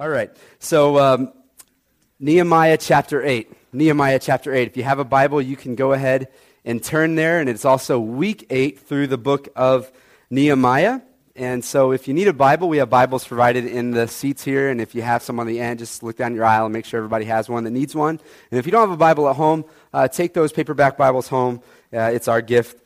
All right. So, um, Nehemiah chapter 8. Nehemiah chapter 8. If you have a Bible, you can go ahead and turn there. And it's also week 8 through the book of Nehemiah. And so, if you need a Bible, we have Bibles provided in the seats here. And if you have some on the end, just look down your aisle and make sure everybody has one that needs one. And if you don't have a Bible at home, uh, take those paperback Bibles home. Uh, it's our gift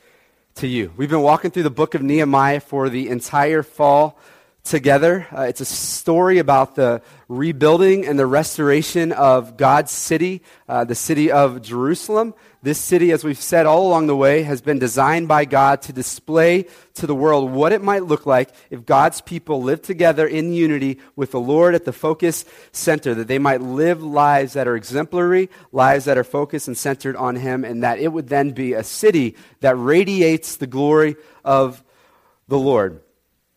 to you. We've been walking through the book of Nehemiah for the entire fall together. Uh, it's a story about the rebuilding and the restoration of God's city, uh, the city of Jerusalem. This city, as we've said all along the way, has been designed by God to display to the world what it might look like if God's people lived together in unity with the Lord at the focus center, that they might live lives that are exemplary, lives that are focused and centered on Him, and that it would then be a city that radiates the glory of the Lord.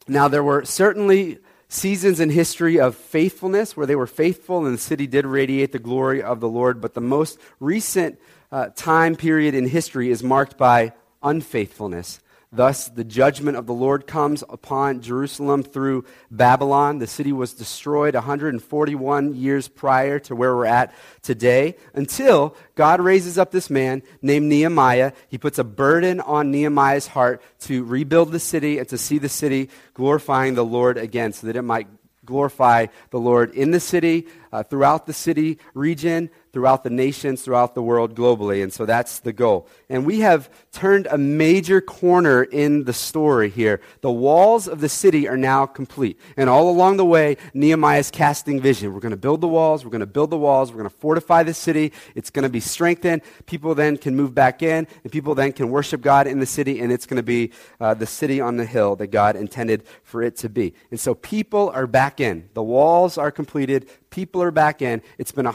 Now, there were certainly seasons in history of faithfulness where they were faithful and the city did radiate the glory of the Lord, but the most recent uh, time period in history is marked by unfaithfulness. Thus, the judgment of the Lord comes upon Jerusalem through Babylon. The city was destroyed 141 years prior to where we're at today until God raises up this man named Nehemiah. He puts a burden on Nehemiah's heart to rebuild the city and to see the city glorifying the Lord again so that it might glorify the Lord in the city, uh, throughout the city region, throughout the nations, throughout the world globally. And so that's the goal. And we have turned a major corner in the story here. The walls of the city are now complete. And all along the way, Nehemiah is casting vision. We're going to build the walls. We're going to build the walls. We're going to fortify the city. It's going to be strengthened. People then can move back in, and people then can worship God in the city, and it's going to be uh, the city on the hill that God intended for it to be. And so people are back in. The walls are completed. People are back in. It's been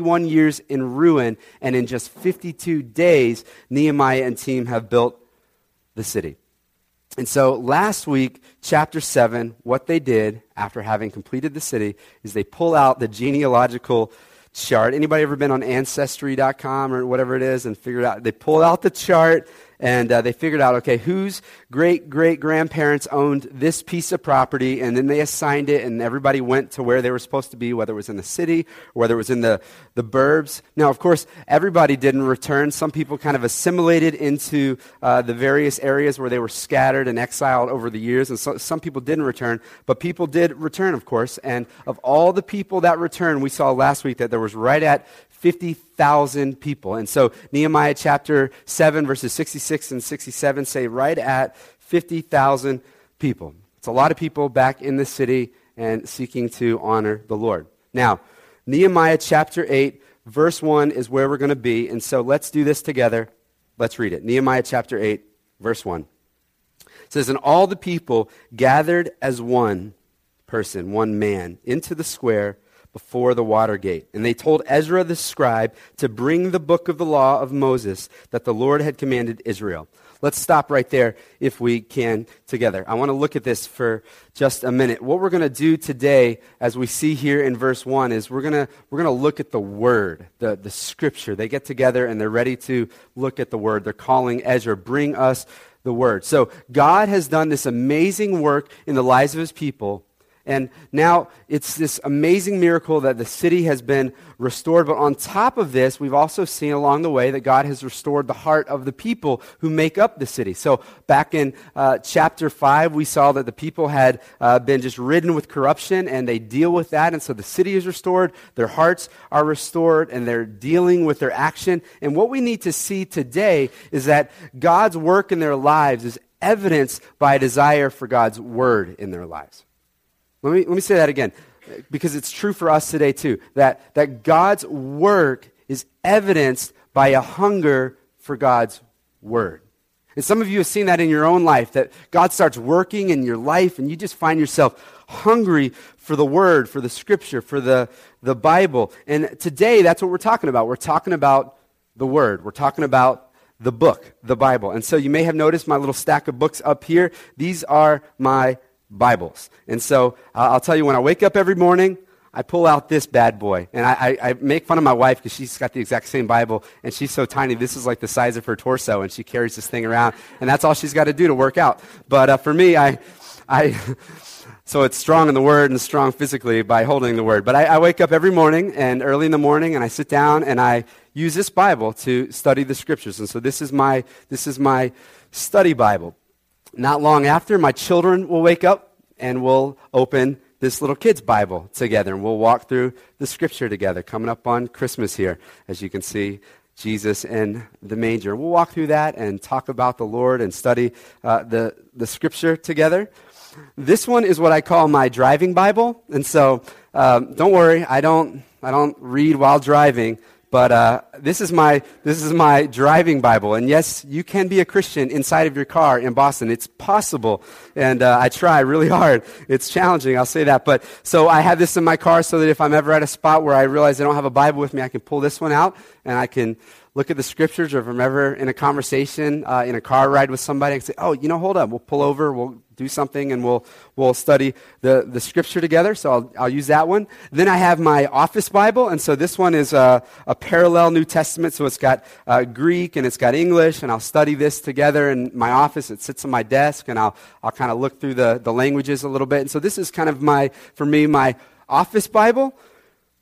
141 years in ruin, and in just 52 days, Nehemiah and team have built the city. And so last week, chapter 7, what they did after having completed the city is they pull out the genealogical chart. Anybody ever been on ancestry.com or whatever it is and figured out? They pull out the chart and uh, they figured out, okay, whose great great grandparents owned this piece of property, and then they assigned it, and everybody went to where they were supposed to be, whether it was in the city or whether it was in the, the burbs. Now, of course, everybody didn't return. Some people kind of assimilated into uh, the various areas where they were scattered and exiled over the years, and so, some people didn't return, but people did return, of course. And of all the people that returned, we saw last week that there was right at 50,000 people. And so Nehemiah chapter 7, verses 66 and 67 say right at 50,000 people. It's a lot of people back in the city and seeking to honor the Lord. Now, Nehemiah chapter 8, verse 1 is where we're going to be. And so let's do this together. Let's read it. Nehemiah chapter 8, verse 1. It says, And all the people gathered as one person, one man, into the square before the water gate. And they told Ezra the scribe to bring the book of the law of Moses that the Lord had commanded Israel. Let's stop right there if we can together. I want to look at this for just a minute. What we're going to do today, as we see here in verse 1, is we're going to, we're going to look at the Word, the, the Scripture. They get together and they're ready to look at the Word. They're calling Ezra, bring us the Word. So God has done this amazing work in the lives of His people and now it's this amazing miracle that the city has been restored. But on top of this, we've also seen along the way that God has restored the heart of the people who make up the city. So back in uh, chapter 5, we saw that the people had uh, been just ridden with corruption and they deal with that. And so the city is restored, their hearts are restored, and they're dealing with their action. And what we need to see today is that God's work in their lives is evidenced by a desire for God's word in their lives. Let me, let me say that again, because it's true for us today too, that, that God's work is evidenced by a hunger for God's word. And some of you have seen that in your own life, that God starts working in your life and you just find yourself hungry for the word, for the scripture, for the, the Bible. And today, that's what we're talking about. We're talking about the word. We're talking about the book, the Bible. And so you may have noticed my little stack of books up here. These are my Bibles. And so uh, I'll tell you, when I wake up every morning, I pull out this bad boy. And I, I, I make fun of my wife because she's got the exact same Bible, and she's so tiny. This is like the size of her torso, and she carries this thing around, and that's all she's got to do to work out. But uh, for me, I, I So it's strong in the word and strong physically by holding the word. But I, I, wake up every morning and early in the morning and I sit down and I use this Bible to study the scriptures. And so this is my, this is my study Bible. Not long after, my children will wake up and we'll open this little kid's Bible together and we'll walk through the scripture together coming up on Christmas here. As you can see, Jesus in the manger. We'll walk through that and talk about the Lord and study uh, the, the scripture together. This one is what I call my driving Bible. And so um, don't worry, I don't, I don't read while driving. But uh, this, is my, this is my driving Bible. And yes, you can be a Christian inside of your car in Boston. It's possible. And uh, I try really hard. It's challenging, I'll say that. But so I have this in my car so that if I'm ever at a spot where I realize I don't have a Bible with me, I can pull this one out and I can look at the scriptures, or if I'm ever in a conversation, uh, in a car ride with somebody, I say, oh, you know, hold up. We'll pull over, we'll do something, and we'll, we'll study the, the scripture together. So I'll, I'll use that one. Then I have my office Bible, and so this one is a, a parallel New Testament. So it's got uh, Greek and it's got English, and I'll study this together in my office. It sits on my desk, and I'll, I'll kind of look through the, the languages a little bit. And so this is kind of my, for me, my office Bible.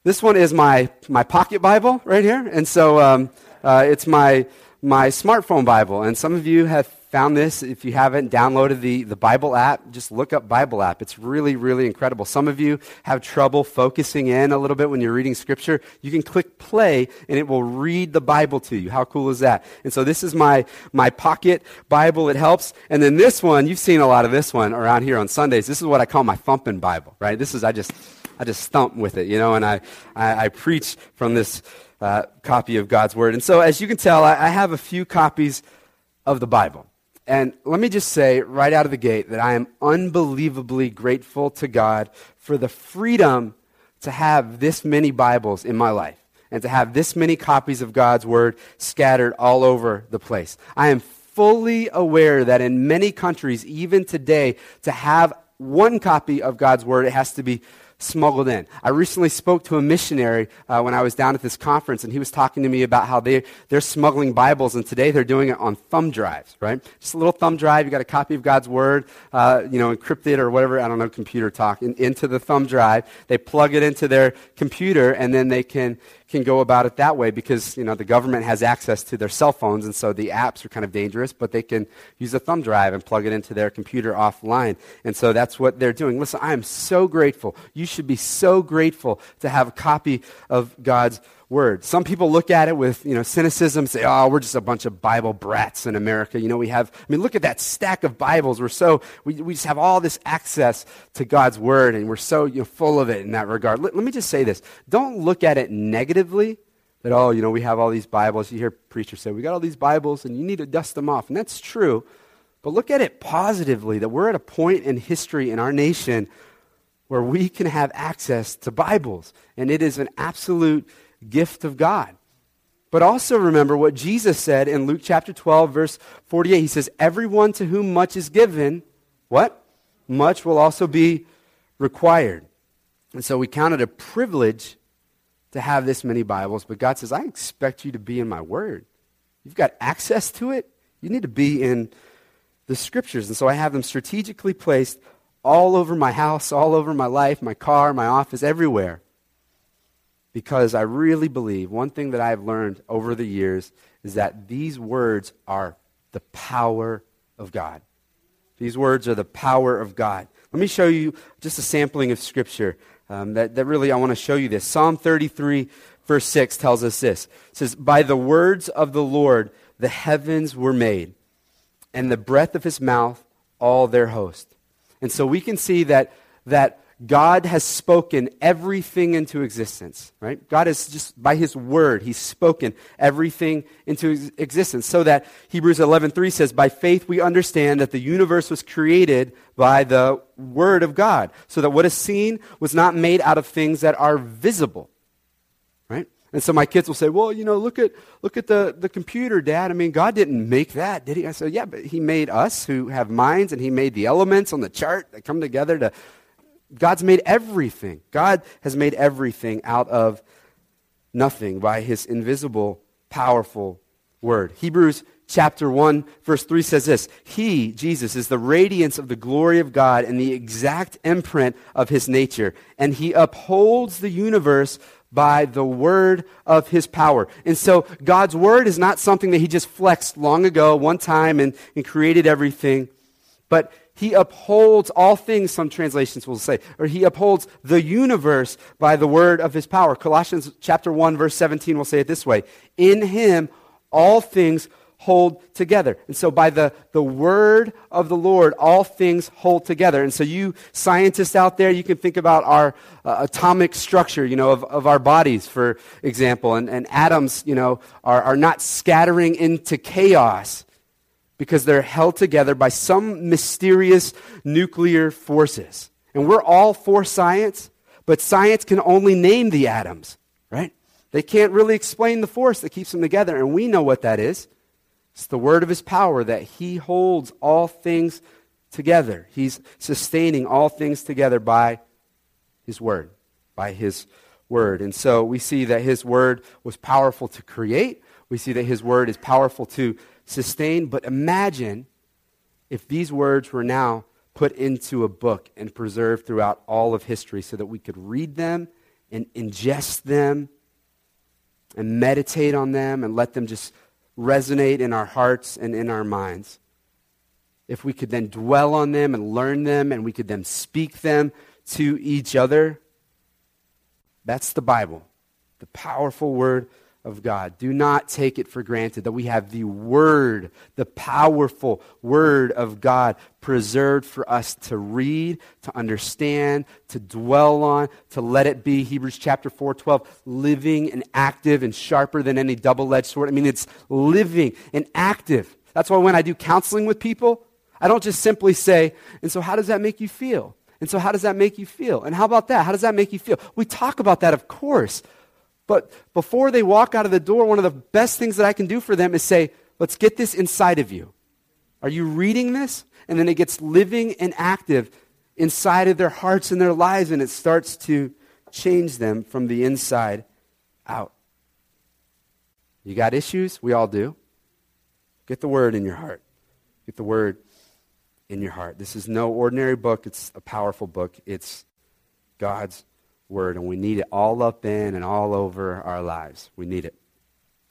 This one is my, my pocket Bible right here. And so, um, uh, it's my, my smartphone Bible. And some of you have found this. If you haven't downloaded the, the Bible app, just look up Bible app. It's really, really incredible. Some of you have trouble focusing in a little bit when you're reading scripture. You can click play and it will read the Bible to you. How cool is that? And so this is my, my pocket Bible. It helps. And then this one, you've seen a lot of this one around here on Sundays. This is what I call my thumping Bible, right? This is, I just, I just thump with it, you know, and I, I, I preach from this uh, copy of God's Word. And so, as you can tell, I, I have a few copies of the Bible. And let me just say right out of the gate that I am unbelievably grateful to God for the freedom to have this many Bibles in my life and to have this many copies of God's Word scattered all over the place. I am fully aware that in many countries, even today, to have one copy of God's Word, it has to be smuggled in. I recently spoke to a missionary uh, when I was down at this conference, and he was talking to me about how they, they're smuggling Bibles, and today they're doing it on thumb drives, right? Just a little thumb drive. You got a copy of God's Word, uh, you know, encrypted or whatever, I don't know, computer talk, in, into the thumb drive. They plug it into their computer, and then they can can go about it that way because you know the government has access to their cell phones and so the apps are kind of dangerous but they can use a thumb drive and plug it into their computer offline. And so that's what they're doing. Listen i am so grateful. You should be so grateful to have a copy of god's word. Some people look at it with, you know, cynicism, say, oh, we're just a bunch of Bible brats in America. You know, we have, I mean, look at that stack of Bibles. We're so, we, we just have all this access to God's word and we're so, you know, full of it in that regard. Let, let me just say this. Don't look at it negatively that, oh, you know, we have all these Bibles. You hear preachers say, we got all these Bibles and you need to dust them off. And that's true. But look at it positively that we're at a point in history in our nation where we can have access to Bibles. And it is an absolute gift of God. But also remember what Jesus said in Luke chapter 12, verse 48. He says, Everyone to whom much is given, what? Much will also be required. And so we count it a privilege to have this many Bibles, but God says, I expect you to be in my word. You've got access to it. You need to be in the scriptures. And so I have them strategically placed all over my house, all over my life, my car, my office, everywhere because I really believe one thing that I've learned over the years is that these words are the power of God. These words are the power of God. Let me show you just a sampling of Scripture um, that, that really I want to show you this. Psalm 33, verse 6 tells us this. It says, By the words of the Lord the heavens were made, and the breath of his mouth all their host. And so we can see that, that God has spoken everything into existence, right? God has just, by his word, he's spoken everything into existence. So that Hebrews 11.3 says, by faith we understand that the universe was created by the word of God. So that what is seen was not made out of things that are visible, right? And so my kids will say, well, you know, look at, look at the, the computer, Dad. I mean, God didn't make that, did he? I said, yeah, but he made us who have minds and he made the elements on the chart that come together to God's made everything. God has made everything out of nothing by his invisible, powerful word. Hebrews chapter 1, verse 3 says this He, Jesus, is the radiance of the glory of God and the exact imprint of his nature, and he upholds the universe by the word of his power. And so God's word is not something that he just flexed long ago, one time, and, and created everything, but he upholds all things, some translations will say, or he upholds the universe by the word of his power. Colossians chapter 1, verse 17 will say it this way In him all things hold together. And so by the, the word of the Lord, all things hold together. And so you scientists out there, you can think about our uh, atomic structure, you know, of, of our bodies, for example. And, and atoms, you know, are, are not scattering into chaos because they're held together by some mysterious nuclear forces. And we're all for science, but science can only name the atoms, right? They can't really explain the force that keeps them together, and we know what that is. It's the word of his power that he holds all things together. He's sustaining all things together by his word, by his word. And so we see that his word was powerful to create. We see that his word is powerful to sustain. But imagine if these words were now put into a book and preserved throughout all of history so that we could read them and ingest them and meditate on them and let them just resonate in our hearts and in our minds. If we could then dwell on them and learn them and we could then speak them to each other, that's the Bible, the powerful word of God. Do not take it for granted that we have the Word, the powerful Word of God preserved for us to read, to understand, to dwell on, to let it be. Hebrews chapter 4 12, living and active and sharper than any double edged sword. I mean, it's living and active. That's why when I do counseling with people, I don't just simply say, and so how does that make you feel? And so how does that make you feel? And how about that? How does that make you feel? We talk about that, of course. But before they walk out of the door, one of the best things that I can do for them is say, let's get this inside of you. Are you reading this? And then it gets living and active inside of their hearts and their lives, and it starts to change them from the inside out. You got issues? We all do. Get the word in your heart. Get the word in your heart. This is no ordinary book, it's a powerful book. It's God's word, and we need it all up in and all over our lives. We need it.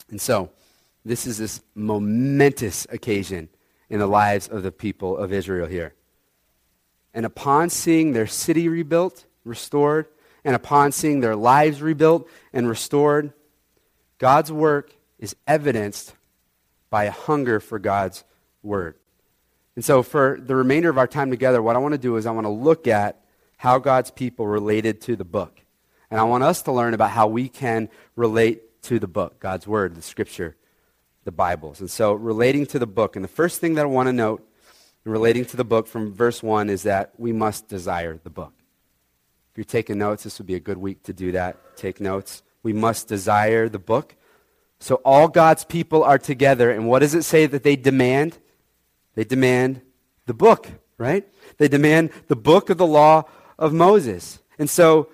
And so, this is this momentous occasion in the lives of the people of Israel here. And upon seeing their city rebuilt, restored, and upon seeing their lives rebuilt and restored, God's work is evidenced by a hunger for God's word. And so, for the remainder of our time together, what I want to do is I want to look at how God's people related to the book. And I want us to learn about how we can relate to the book, God's Word, the Scripture, the Bibles. And so, relating to the book, and the first thing that I want to note relating to the book from verse 1 is that we must desire the book. If you're taking notes, this would be a good week to do that. Take notes. We must desire the book. So, all God's people are together, and what does it say that they demand? They demand the book, right? They demand the book of the law of Moses. And so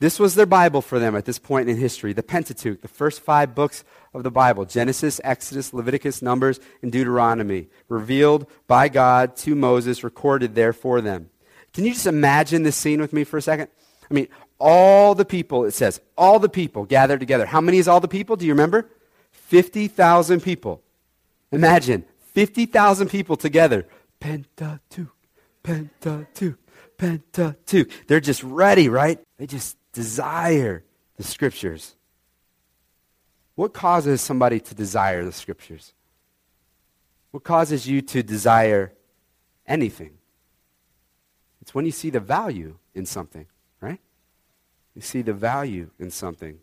this was their Bible for them at this point in history the Pentateuch, the first five books of the Bible Genesis, Exodus, Leviticus, Numbers, and Deuteronomy, revealed by God to Moses, recorded there for them. Can you just imagine this scene with me for a second? I mean, all the people, it says, all the people gathered together. How many is all the people? Do you remember? 50,000 people. Imagine 50,000 people together. Pentateuch, Pentateuch. Pentateuch. They're just ready, right? They just desire the scriptures. What causes somebody to desire the scriptures? What causes you to desire anything? It's when you see the value in something, right? You see the value in something.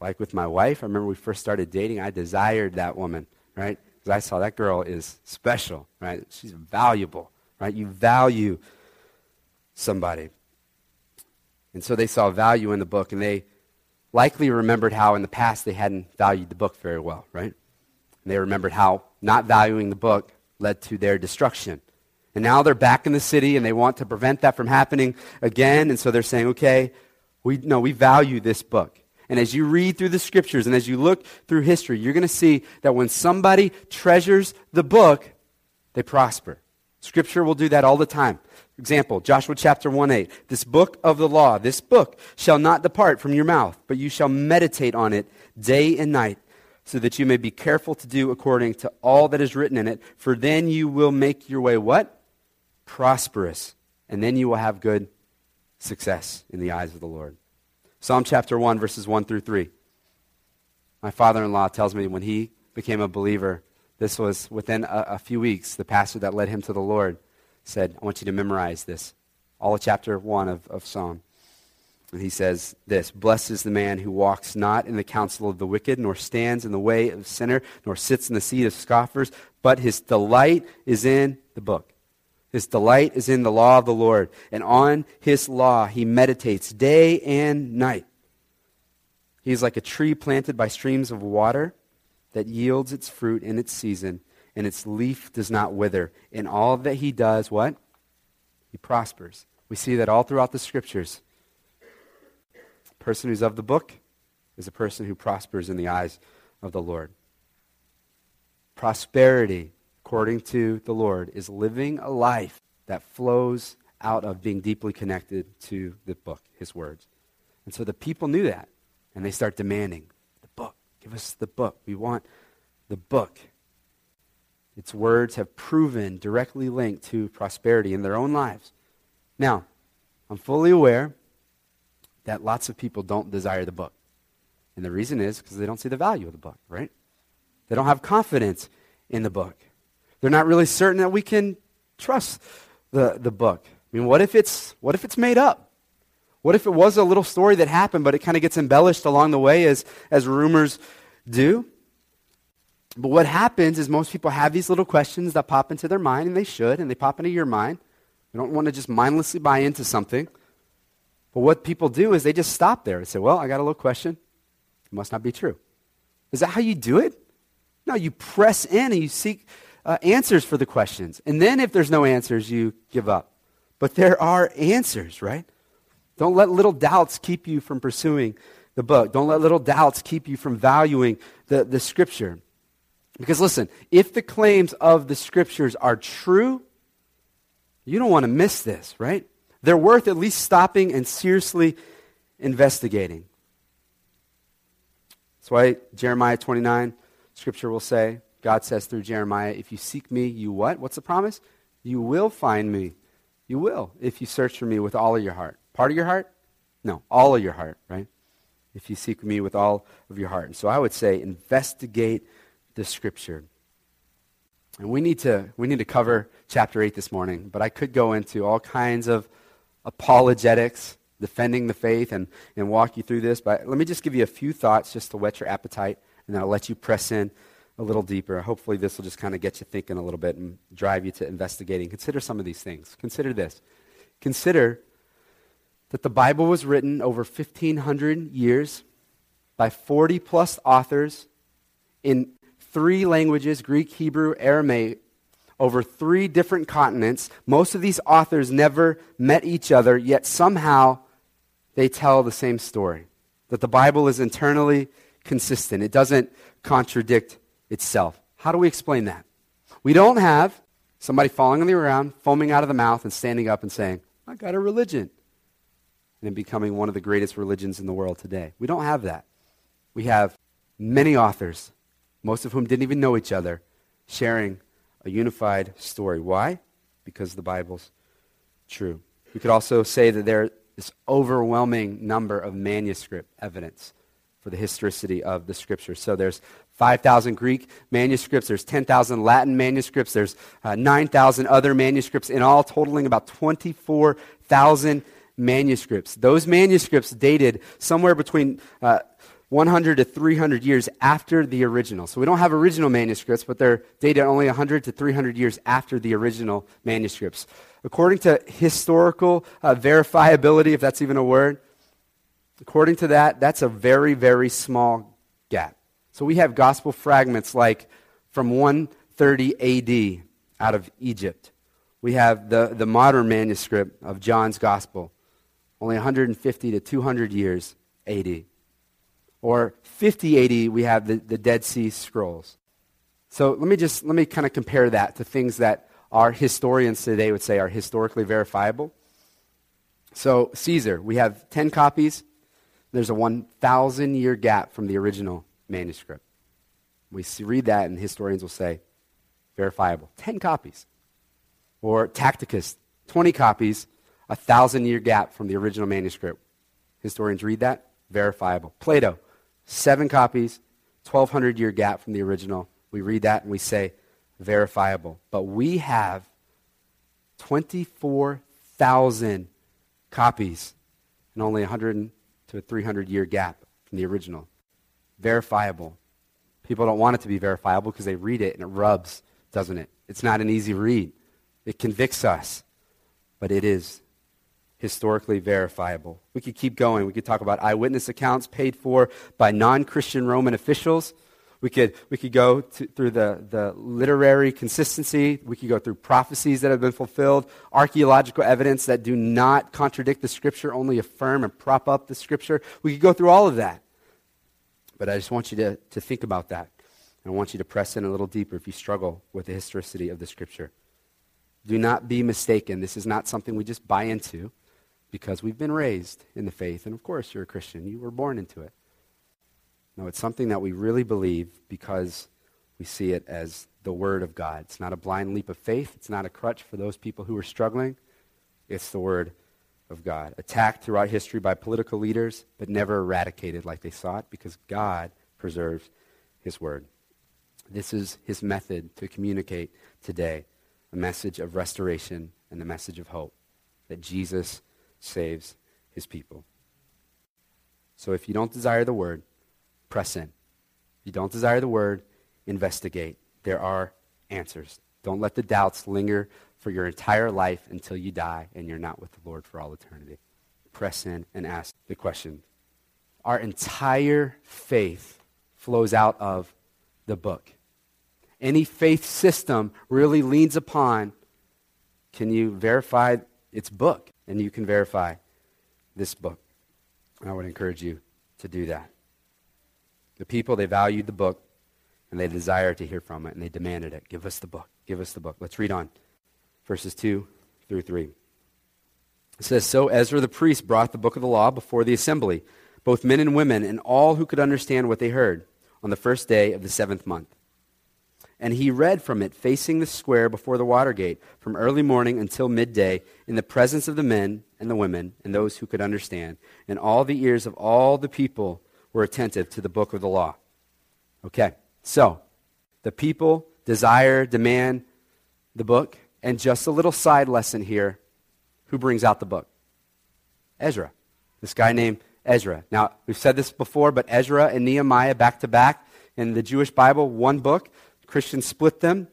Like with my wife, I remember we first started dating, I desired that woman, right? Because I saw that girl is special, right? She's valuable, right? You value somebody. And so they saw value in the book, and they likely remembered how in the past they hadn't valued the book very well, right? And they remembered how not valuing the book led to their destruction. And now they're back in the city and they want to prevent that from happening again. And so they're saying, okay, we, no, we value this book. And as you read through the scriptures and as you look through history, you're going to see that when somebody treasures the book, they prosper. Scripture will do that all the time. Example, Joshua chapter 1 8. This book of the law, this book shall not depart from your mouth, but you shall meditate on it day and night, so that you may be careful to do according to all that is written in it. For then you will make your way what? Prosperous. And then you will have good success in the eyes of the Lord. Psalm chapter 1, verses 1 through 3. My father in law tells me when he became a believer, this was within a, a, few weeks, the pastor that led him to the Lord said, I want you to memorize this. All of chapter 1 of, of Psalm. And he says this Blessed is the man who walks not in the counsel of the wicked, nor stands in the way of sinner, nor sits in the seat of scoffers, but his delight is in the book. His delight is in the law of the Lord, and on his law he meditates day and night. He is like a tree planted by streams of water that yields its fruit in its season, and its leaf does not wither. In all that he does, what? He prospers. We see that all throughout the scriptures. A person who's of the book is a person who prospers in the eyes of the Lord. Prosperity according to the Lord, is living a life that flows out of being deeply connected to the book, his words. And so the people knew that, and they start demanding the book. Give us the book. We want the book. Its words have proven directly linked to prosperity in their own lives. Now, I'm fully aware that lots of people don't desire the book. And the reason is because they don't see the value of the book, right? They don't have confidence in the book. They're not really certain that we can trust the, the book. I mean, what if it's what if it's made up? What if it was a little story that happened, but it kind of gets embellished along the way as, as rumors do? But what happens is most people have these little questions that pop into their mind, and they should, and they pop into your mind. You don't want to just mindlessly buy into something. But what people do is they just stop there and say, Well, I got a little question. It must not be true. Is that how you do it? No, you press in and you seek uh, answers for the questions. And then if there's no answers, you give up. But there are answers, right? Don't let little doubts keep you from pursuing the book. Don't let little doubts keep you from valuing the, the scripture. Because listen, if the claims of the scriptures are true, you don't want to miss this, right? They're worth at least stopping and seriously investigating. That's why Jeremiah 29, scripture will say, God says through Jeremiah, if you seek me, you what? What's the promise? You will find me. You will if you search for me with all of your heart. Part of your heart? No, all of your heart, right? If you seek me with all of your heart. And so I would say investigate the scripture. And we need to we need to cover chapter 8 this morning, but I could go into all kinds of apologetics, defending the faith and, and walk you through this, but let me just give you a few thoughts just to whet your appetite and then I'll let you press in a little deeper. Hopefully, this will just kind of get you thinking a little bit and drive you to investigating. Consider some of these things. Consider this. Consider that the Bible was written over 1,500 years by 40 plus authors in three languages Greek, Hebrew, Aramaic over three different continents. Most of these authors never met each other, yet somehow they tell the same story. That the Bible is internally consistent, it doesn't contradict itself. How do we explain that? We don't have somebody falling on the ground, foaming out of the mouth, and standing up and saying, I got a religion, and becoming one of the greatest religions in the world today. We don't have that. We have many authors, most of whom didn't even know each other, sharing a unified story. Why? Because the Bible's true. We could also say that there is overwhelming number of manuscript evidence for the historicity of the scripture. So there's 5,000 Greek manuscripts, there's 10,000 Latin manuscripts, there's uh, 9,000 other manuscripts, in all totaling about 24,000 manuscripts. Those manuscripts dated somewhere between uh, 100 to 300 years after the original. So we don't have original manuscripts, but they're dated only 100 to 300 years after the original manuscripts. According to historical uh, verifiability, if that's even a word, according to that, that's a very, very small gap. So we have gospel fragments like from 130 AD out of Egypt. We have the, the Bodmer manuscript of John's gospel, only 150 to 200 years AD. Or 50 AD, we have the, the Dead Sea Scrolls. So let me just, let me kind of compare that to things that our historians today would say are historically verifiable. So Caesar, we have 10 copies. There's a 1,000 year gap from the original manuscript. We read that, and historians will say, verifiable. 10 copies. Or Tacitus, 20 copies, a 1,000 year gap from the original manuscript. Historians read that, verifiable. Plato, seven copies, 1,200 year gap from the original. We read that and we say, verifiable. But we have 24,000 copies and only 100 to a 300 year gap from the original. Verifiable. People don't want it to be verifiable because they read it and it rubs, doesn't it? It's not an easy read. It convicts us, but it is historically verifiable. We could keep going. We could talk about eyewitness accounts paid for by non Christian Roman officials. We could, we could go to, through the, the literary consistency. We could go through prophecies that have been fulfilled, archaeological evidence that do not contradict the Scripture, only affirm and prop up the Scripture. We could go through all of that. But I just want you to, to think about that. And I want you to press in a little deeper if you struggle with the historicity of the Scripture. Do not be mistaken. This is not something we just buy into because we've been raised in the faith. And of course, you're a Christian. You were born into it. No, it's something that we really believe because we see it as the Word of God. It's not a blind leap of faith. It's not a crutch for those people who are struggling. It's the Word of God. Attacked throughout history by political leaders, but never eradicated like they sought because God preserves His Word. This is His method to communicate today a message of restoration and a message of hope that Jesus saves His people. So if you don't desire the Word, press in. If you don't desire the word, investigate. There are answers. Don't let the doubts linger for your entire life until you die and you're not with the Lord for all eternity. Press in and ask the question. Our entire faith flows out of the book. Any faith system really leans upon can you verify its book? And you can verify this book. I would encourage you to do that. The people, they valued the book and they desired to hear from it and they demanded it. Give us the book. Give us the book. Let's read on. Verses 2 through 3. It says So Ezra the priest brought the book of the law before the assembly, both men and women, and all who could understand what they heard, on the first day of the seventh month. And he read from it facing the square before the water gate from early morning until midday in the presence of the men and the women and those who could understand, and all the ears of all the people were attentive to the book of the law. Okay, so the people desire, demand the book. And just a little side lesson here who brings out the book? Ezra. This guy named Ezra. Now, we've said this before, but Ezra and Nehemiah back to back in the Jewish Bible, one book. Christians split them.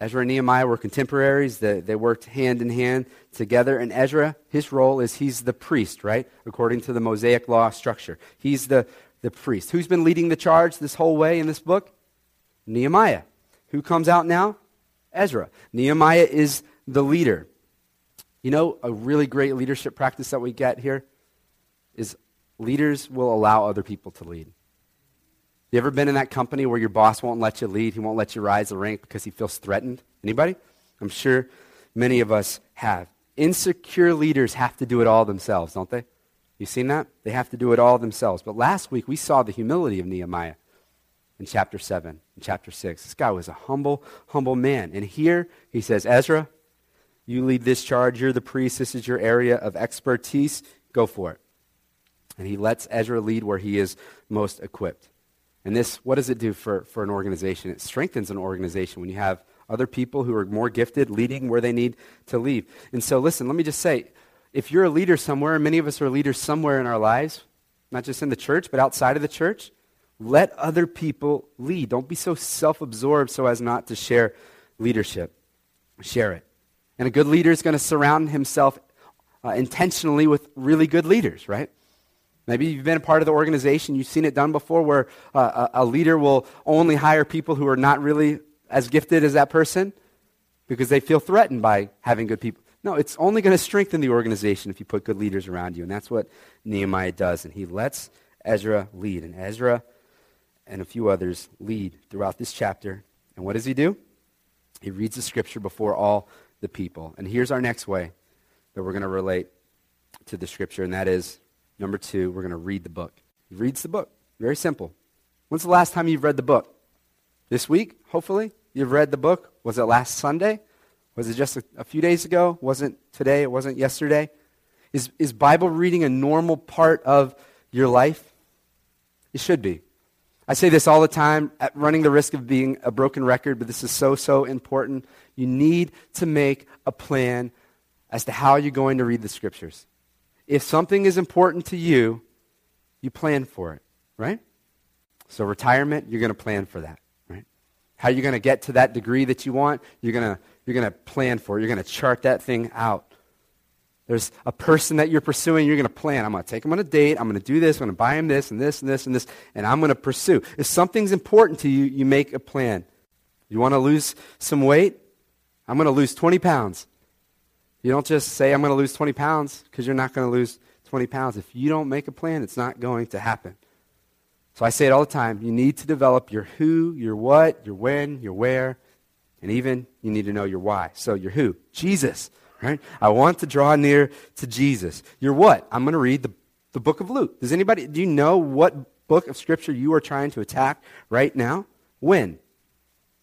Ezra and Nehemiah were contemporaries. They, they worked hand in hand together. And Ezra, his role is he's the priest, right? According to the Mosaic law structure. He's the the priest. Who's been leading the charge this whole way in this book? Nehemiah. Who comes out now? Ezra. Nehemiah is the leader. You know, a really great leadership practice that we get here is leaders will allow other people to lead. You ever been in that company where your boss won't let you lead? He won't let you rise the rank because he feels threatened? Anybody? I'm sure many of us have. Insecure leaders have to do it all themselves, don't they? You seen that? They have to do it all themselves. But last week we saw the humility of Nehemiah in chapter 7, in chapter 6. This guy was a humble, humble man. And here he says, Ezra, you lead this charge. You're the priest. This is your area of expertise. Go for it. And he lets Ezra lead where he is most equipped. And this, what does it do for, for an organization? It strengthens an organization when you have other people who are more gifted leading where they need to lead. And so, listen, let me just say if you're a leader somewhere, and many of us are leaders somewhere in our lives, not just in the church, but outside of the church, let other people lead. Don't be so self absorbed so as not to share leadership. Share it. And a good leader is going to surround himself uh, intentionally with really good leaders, right? Maybe you've been a part of the organization, you've seen it done before where uh, a, a leader will only hire people who are not really as gifted as that person because they feel threatened by having good people. No, it's only going to strengthen the organization if you put good leaders around you. And that's what Nehemiah does. And he lets Ezra lead. And Ezra and a few others lead throughout this chapter. And what does he do? He reads the scripture before all the people. And here's our next way that we're going to relate to the scripture, and that is number two, we're going to read the book. He reads the book. Very simple. When's the last time you've read the book? This week, hopefully? You've read the book? Was it last Sunday? Was it just a, a few days ago? Wasn't today? It wasn't yesterday? Is, is Bible reading a normal part of your life? It should be. I say this all the time, at running the risk of being a broken record, but this is so, so important. You need to make a plan as to how you're going to read the scriptures. If something is important to you, you plan for it, right? So, retirement, you're going to plan for that, right? How you're going to get to that degree that you want, you're going to, you're going to plan for it. You're going to chart that thing out. There's a person that you're pursuing, you're going to plan. I'm going to take him on a date. I'm going to do this. I'm going to buy him this and this and this and this, and I'm going to pursue. If something's important to you, you make a plan. You want to lose some weight? I'm going to lose 20 pounds. You don't just say, I'm going to lose 20 pounds, because you're not going to lose 20 pounds. If you don't make a plan, it's not going to happen. So I say it all the time. You need to develop your who, your what, your when, your where, and even you need to know your why. So your who, Jesus right? I want to draw near to Jesus. You're what? I'm going to read the, the book of Luke. Does anybody, do you know what book of Scripture you are trying to attack right now? When?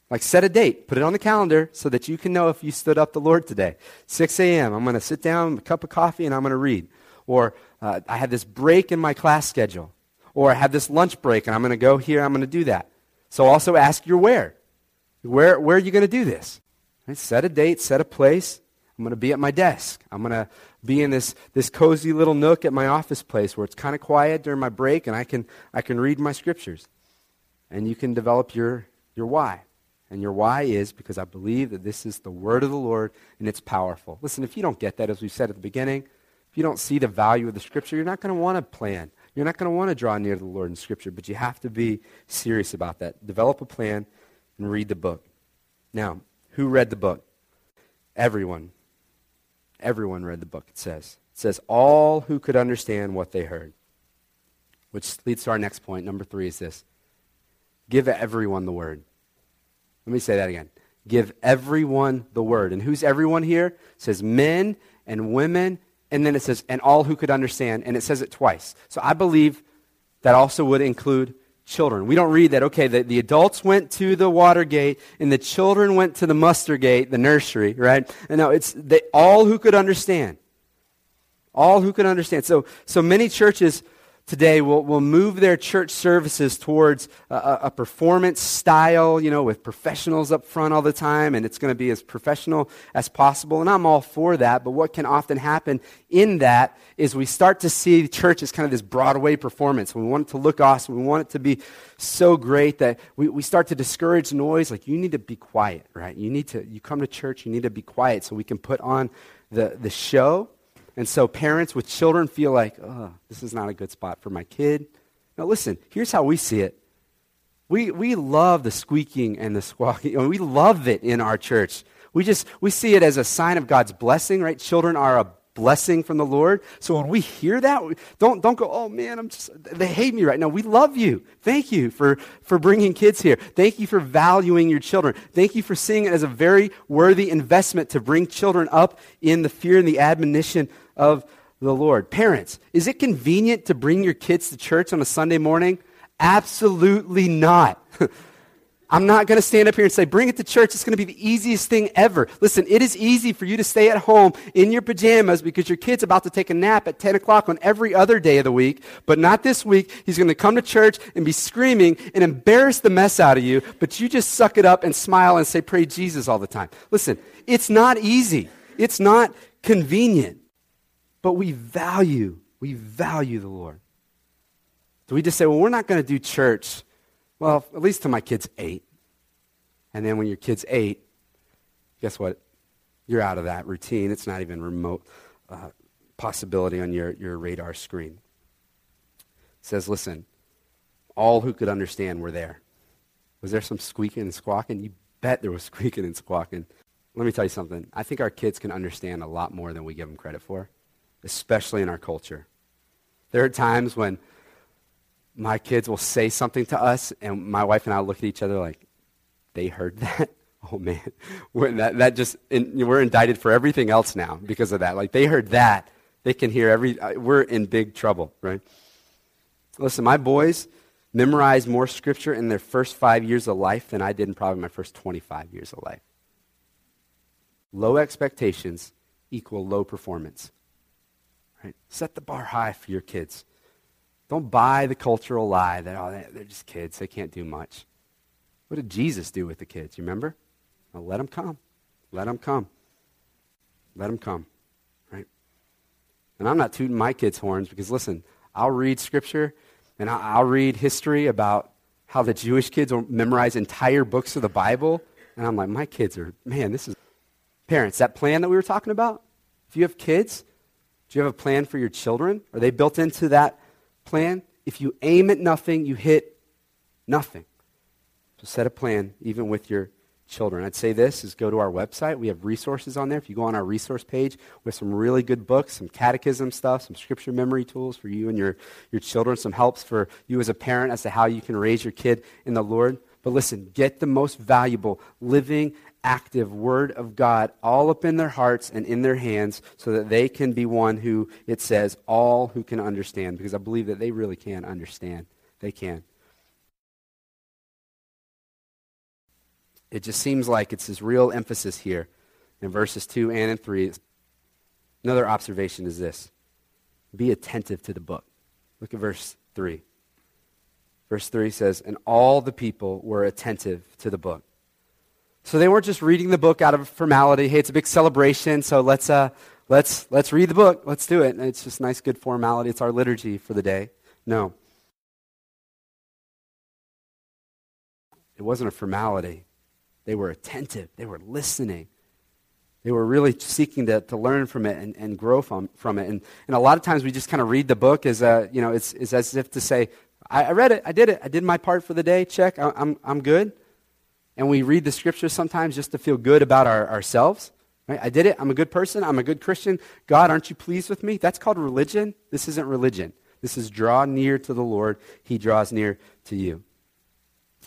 Like set a date, put it on the calendar so that you can know if you stood up the Lord today. 6 a.m., I'm going to sit down, a cup of coffee, and I'm going to read. Or uh, I have this break in my class schedule. Or I have this lunch break, and I'm going to go here, I'm going to do that. So also ask your where. Where, where are you going to do this? Right? Set a date, set a place, I'm going to be at my desk. I'm going to be in this, this cozy little nook at my office place where it's kind of quiet during my break and I can, I can read my scriptures. And you can develop your, your why. And your why is because I believe that this is the word of the Lord and it's powerful. Listen, if you don't get that, as we said at the beginning, if you don't see the value of the scripture, you're not going to want to plan. You're not going to want to draw near to the Lord in scripture, but you have to be serious about that. Develop a plan and read the book. Now, who read the book? Everyone. Everyone read the book, it says. It says, all who could understand what they heard. Which leads to our next point. Number three is this give everyone the word. Let me say that again. Give everyone the word. And who's everyone here? It says men and women, and then it says, and all who could understand, and it says it twice. So I believe that also would include children. We don't read that, okay, the, the adults went to the water gate and the children went to the muster gate, the nursery, right? And now it's they, all who could understand. All who could understand. So, so many churches today will, will move their church services towards a, a, performance style, you know, with professionals up front all the time, and it's going to be as professional as possible. And I'm all for that, but what can often happen in that is we start to see church as kind of this Broadway performance. We want it to look awesome. We want it to be so great that we, we start to discourage noise. Like, you need to be quiet, right? You need to, you come to church, you need to be quiet so we can put on the, the show and so parents with children feel like, oh, this is not a good spot for my kid. Now, listen, here's how we see it. We, we love the squeaking and the squawking. we love it in our church. We just, we see it as a sign of God's blessing, right? Children are a blessing from the Lord. So when we hear that, don't, don't go, oh man, I'm just, they hate me right now. We love you. Thank you for, for bringing kids here. Thank you for valuing your children. Thank you for seeing it as a very worthy investment to bring children up in the fear and the admonition of the Lord. Parents, is it convenient to bring your kids to church on a Sunday morning? Absolutely not. I'm not going to stand up here and say, bring it to church. It's going to be the easiest thing ever. Listen, it is easy for you to stay at home in your pajamas because your kid's about to take a nap at 10 o'clock on every other day of the week, but not this week. He's going to come to church and be screaming and embarrass the mess out of you, but you just suck it up and smile and say, pray Jesus all the time. Listen, it's not easy. It's not convenient. But we value, we value the Lord. Do we just say, well, we're not going to do church well, at least till my kid's eight. And then when your kid's eight, guess what? You're out of that routine. It's not even remote uh, possibility on your, your radar screen. It says, listen, all who could understand were there. Was there some squeaking and squawking? You bet there was squeaking and squawking. Let me tell you something. I think our kids can understand a lot more than we give them credit for, especially in our culture. There are times when my kids will say something to us, and my wife and I look at each other like, they heard that? Oh man, that, that just in, we're indicted for everything else now because of that. Like they heard that, they can hear every. Uh, we're in big trouble, right? Listen, my boys memorized more scripture in their first five years of life than I did in probably my first 25 years of life. Low expectations equal low performance. Right? Set the bar high for your kids. Don't buy the cultural lie that oh, they're just kids, they can't do much. What did Jesus do with the kids? You remember? Let them come. Let them come. Let them come. Right? And I'm not tooting my kids' horns because, listen, I'll read scripture and I'll read history about how the Jewish kids will memorize entire books of the Bible. And I'm like, my kids are, man, this is. Parents, that plan that we were talking about, if you have kids, do you have a plan for your children? Are they built into that plan? If you aim at nothing, you hit nothing. So set a plan, even with your children. I'd say this is go to our website. We have resources on there. If you go on our resource page, we have some really good books, some catechism stuff, some scripture memory tools for you and your, your children, some helps for you as a parent as to how you can raise your kid in the Lord. But listen, get the most valuable, living, active Word of God all up in their hearts and in their hands so that they can be one who, it says, all who can understand. Because I believe that they really can understand. They can. it just seems like it's this real emphasis here in verses 2 and in 3. Another observation is this be attentive to the book. Look at verse 3. Verse 3 says, And all the people were attentive to the book. So they weren't just reading the book out of formality. Hey, it's a big celebration, so let's, uh, let's, let's read the book. Let's do it. And it's just nice, good formality. It's our liturgy for the day. No. It wasn't a formality. They were attentive, they were listening. They were really seeking to, to learn from it and, and grow from, from it. And, and a lot of times we just kind of read the book as, a, you know, it's, it's as if to say, I, I read it, I did it, I did my part for the day, check, I, I'm, I'm good. And we read the scriptures sometimes just to feel good about our, ourselves. Right? I did it, I'm a good person, I'm a good Christian. God, aren't you pleased with me? That's called religion. This isn't religion. This is draw near to the Lord, He draws near to you.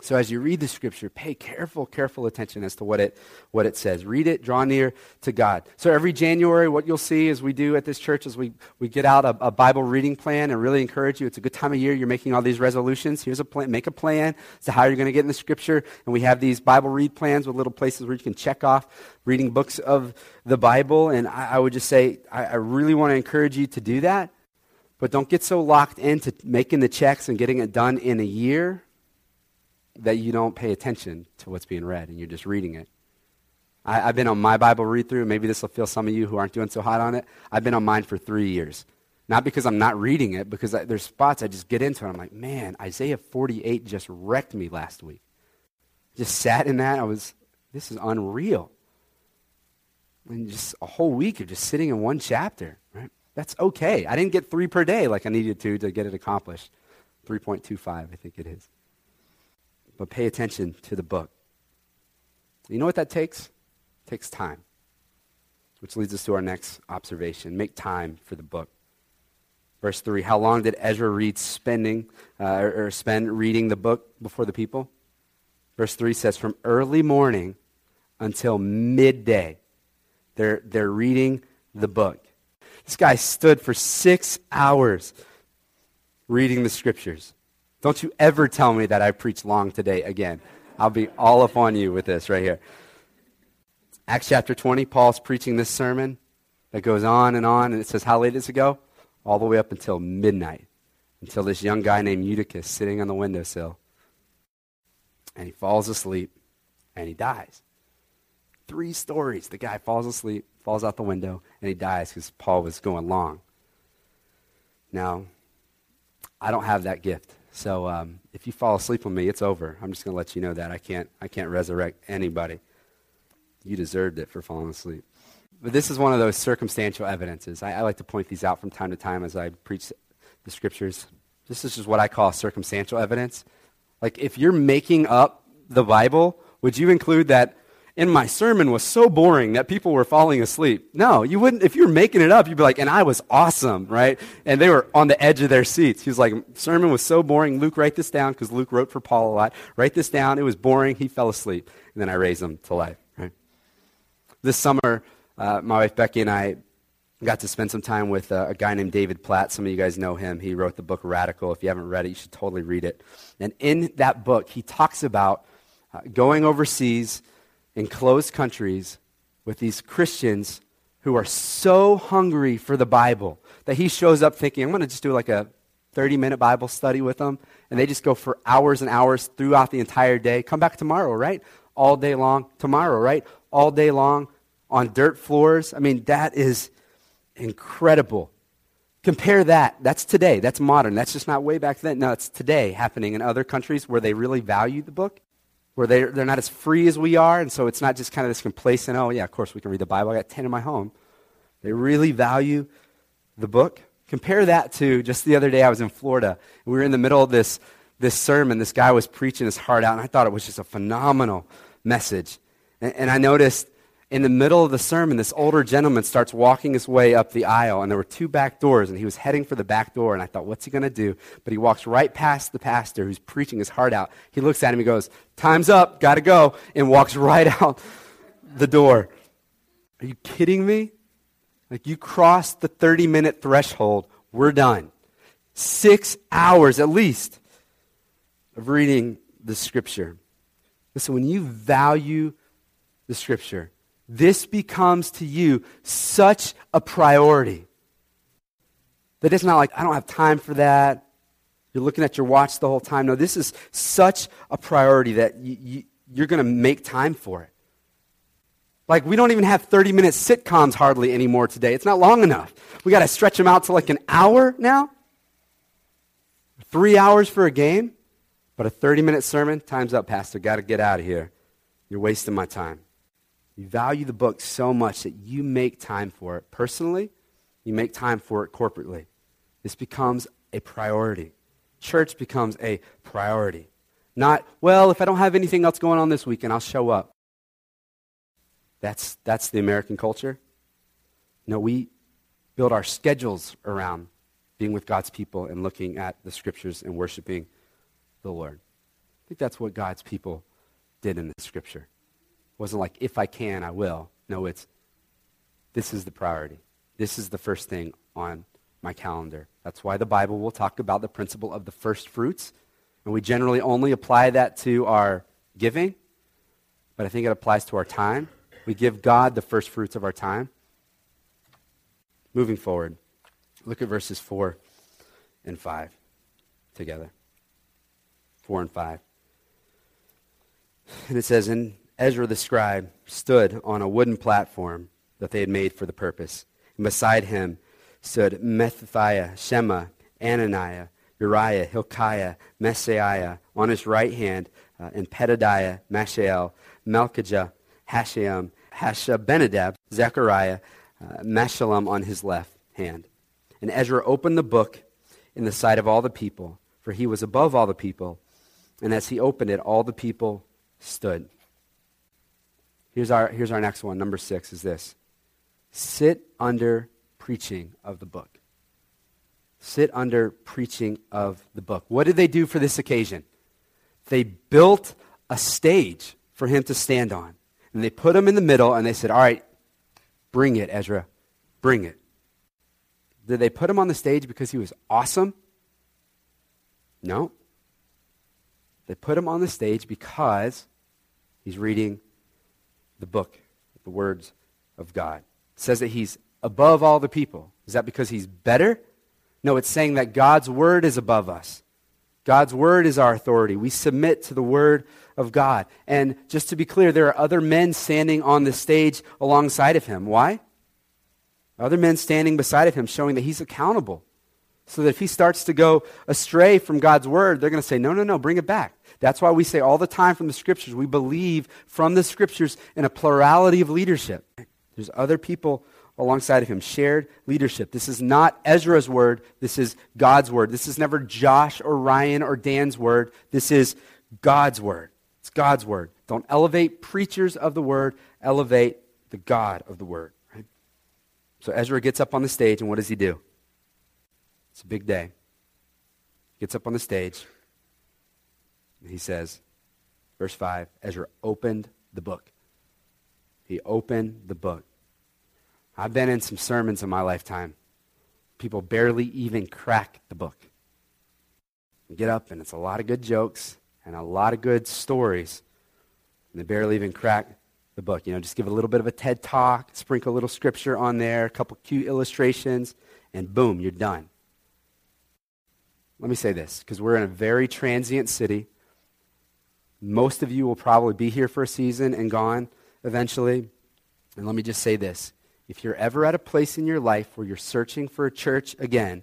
So as you read the scripture, pay careful, careful attention as to what it, what it says. Read it, draw near to God. So every January, what you'll see as we do at this church is we, we get out a, a, Bible reading plan and really encourage you. It's a good time of year. You're making all these resolutions. Here's a plan. Make a plan as to how you're going to get in the scripture. And we have these Bible read plans with little places where you can check off reading books of the Bible. And I, I would just say, I, I really want to encourage you to do that. But don't get so locked into making the checks and getting it done in a year that you don't pay attention to what's being read and you're just reading it. I, have been on my Bible read through. Maybe this will feel some of you who aren't doing so hot on it. I've been on mine for three years. Not because I'm not reading it, because I, there's spots I just get into and I'm like, man, Isaiah 48 just wrecked me last week. Just sat in that. I was, this is unreal. And just a whole week of just sitting in one chapter, right? That's okay. I didn't get three per day like I needed to to get it accomplished. 3.25, I think it is but pay attention to the book. You know what that takes? It takes time. Which leads us to our next observation. Make time for the book. Verse 3 How long did Ezra read spending, uh, or, or spend reading the book before the people? Verse 3 says, From early morning until midday, they're, they're reading the book. This guy stood for six hours reading the scriptures. Don't you ever tell me that I preached long today again. I'll be all up on you with this right here. Acts chapter 20, Paul's preaching this sermon that goes on and on, and it says, How late does it go? All the way up until midnight, until this young guy named Eutychus sitting on the windowsill. And he falls asleep and he dies. Three stories. The guy falls asleep, falls out the window, and he dies because Paul was going long. Now, I don't have that gift. So um, if you fall asleep on me, it's over. I'm just going to let you know that. I can't, I can't resurrect anybody. You deserved it for falling asleep. But this is one of those circumstantial evidences. I, I like to point these out from time to time as I preach the scriptures. This is just what I call circumstantial evidence. Like if you're making up the Bible, would you include that in my sermon was so boring that people were falling asleep. No, you wouldn't. If you were making it up, you'd be like, and I was awesome, right? And they were on the edge of their seats. He was like, sermon was so boring. Luke, write this down because Luke wrote for Paul a lot. Write this down. It was boring. He fell asleep. And then I raised him to life, right? This summer, uh, my wife Becky and I got to spend some time with uh, a guy named David Platt. Some of you guys know him. He wrote the book Radical. If you haven't read it, you should totally read it. And in that book, he talks about uh, going overseas in closed countries with these Christians who are so hungry for the Bible that he shows up thinking, I'm going to just do like a 30 minute Bible study with them. And they just go for hours and hours throughout the entire day. Come back tomorrow, right? All day long. Tomorrow, right? All day long on dirt floors. I mean, that is incredible. Compare that. That's today. That's modern. That's just not way back then. No, it's today happening in other countries where they really value the book where they're, they're not as free as we are, and so it's not just kind of this complacent, oh, yeah, of course we can read the Bible. I got 10 in my home. They really value the book. Compare that to just the other day I was in Florida, and we were in the middle of this, this sermon. This guy was preaching his heart out, and I thought it was just a phenomenal message. And, and I noticed in the middle of the sermon, this older gentleman starts walking his way up the aisle, and there were two back doors, and he was heading for the back door, and I thought, what's he going to do? But he walks right past the pastor who's preaching his heart out. He looks at him, he goes, Time's up, got to go, and walks right out the door. Are you kidding me? Like, you crossed the 30 minute threshold, we're done. Six hours at least of reading the scripture. Listen, when you value the scripture, this becomes to you such a priority that it's not like, I don't have time for that. You're looking at your watch the whole time. No, this is such a priority that you, you, you're going to make time for it. Like, we don't even have 30 minute sitcoms hardly anymore today. It's not long enough. We got to stretch them out to like an hour now. Three hours for a game. But a 30 minute sermon, time's up, Pastor. Got to get out of here. You're wasting my time. You value the book so much that you make time for it personally, you make time for it corporately. This becomes a priority. Church becomes a priority. Not, well, if I don't have anything else going on this weekend, I'll show up. That's, that's the American culture. No, we build our schedules around being with God's people and looking at the scriptures and worshiping the Lord. I think that's what God's people did in the scripture wasn't like, if I can, I will. No, it's, this is the priority. This is the first thing on my calendar. That's why the Bible will talk about the principle of the first fruits. And we generally only apply that to our giving, but I think it applies to our time. We give God the first fruits of our time. Moving forward, look at verses 4 and 5 together. 4 and 5. And it says, And Ezra the scribe stood on a wooden platform that they had made for the purpose. And beside him stood Mattithiah, Shema, Ananiah, Uriah, Hilkiah, Maaseiah on his right hand, uh, and Pedadiah, Mishael, Malchijah, Hashum, Hashabbenadab, Zechariah, uh, Meshullam on his left hand. And Ezra opened the book in the sight of all the people, for he was above all the people. And as he opened it, all the people stood. Here's our, here's our next one. Number six is this sit under preaching of the book. Sit under preaching of the book. What did they do for this occasion? They built a stage for him to stand on. And they put him in the middle and they said, All right, bring it, Ezra. Bring it. Did they put him on the stage because he was awesome? No. They put him on the stage because he's reading the book, the words of God. It says that he's above all the people. Is that because he's better? No, it's saying that God's word is above us. God's word is our authority. We submit to the word of God. And just to be clear, there are other men standing on the stage alongside of him. Why? Other men standing beside of him, showing that he's accountable. So that if he starts to go astray from God's word, they're going to say, no, no, no, bring it back. That's why we say all the time from the scriptures, we believe from the scriptures in a plurality of leadership. There's other people alongside of him, shared leadership. This is not Ezra's word, this is God's word. This is never Josh or Ryan or Dan's word, this is God's word. It's God's word. Don't elevate preachers of the word, elevate the God of the word. Right? So Ezra gets up on the stage, and what does he do? It's a big day. He gets up on the stage, he says, verse 5 Ezra opened the book. He opened the book. I've been in some sermons in my lifetime. People barely even crack the book. You get up, and it's a lot of good jokes and a lot of good stories. And they barely even crack the book. You know, just give a little bit of a TED talk, sprinkle a little scripture on there, a couple cute illustrations, and boom, you're done. Let me say this, because we're in a very transient city. Most of you will probably be here for a season and gone eventually. And let me just say this if you're ever at a place in your life where you're searching for a church again,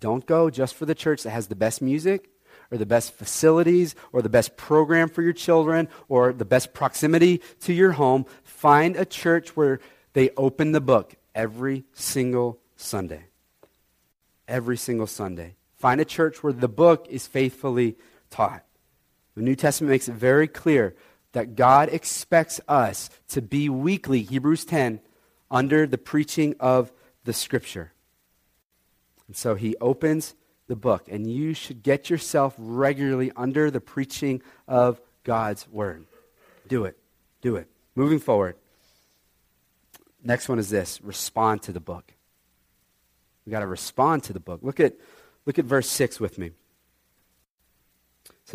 don't go just for the church that has the best music or the best facilities or the best program for your children or the best proximity to your home. Find a church where they open the book every single Sunday. Every single Sunday. Find a church where the book is faithfully taught. The New Testament makes it very clear that God expects us to be weekly, Hebrews 10, under the preaching of the Scripture. And so he opens the book, and you should get yourself regularly under the preaching of God's Word. Do it. Do it. Moving forward. Next one is this respond to the book. We've got to respond to the book. Look at, look at verse 6 with me.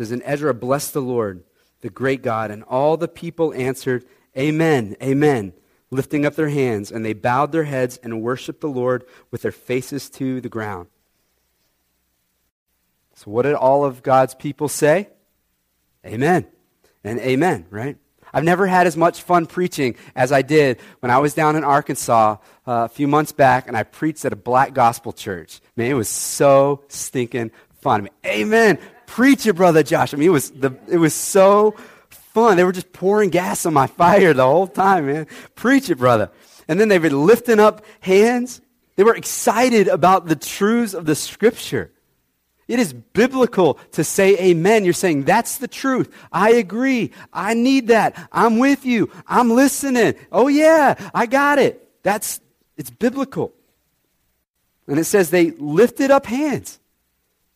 Says, And Ezra blessed the Lord the great God. And all the people answered, Amen, Amen, lifting up their hands. And they bowed their heads and worshiped the Lord with their faces to the ground. So, what did all of God's people say? Amen. And amen, right? I've never had as much fun preaching as I did when I was down in Arkansas uh, a few months back and I preached at a black gospel church. Man, it was so stinking fun. I mean, amen. Preach it, brother Josh. I mean, it was, the, it was so fun. They were just pouring gas on my fire the whole time, man. Preach it, brother. And then they were lifting up hands. They were excited about the truths of the scripture. It is biblical to say amen. You're saying, that's the truth. I agree. I need that. I'm with you. I'm listening. Oh, yeah, I got it. That's, it's biblical. And it says they lifted up hands.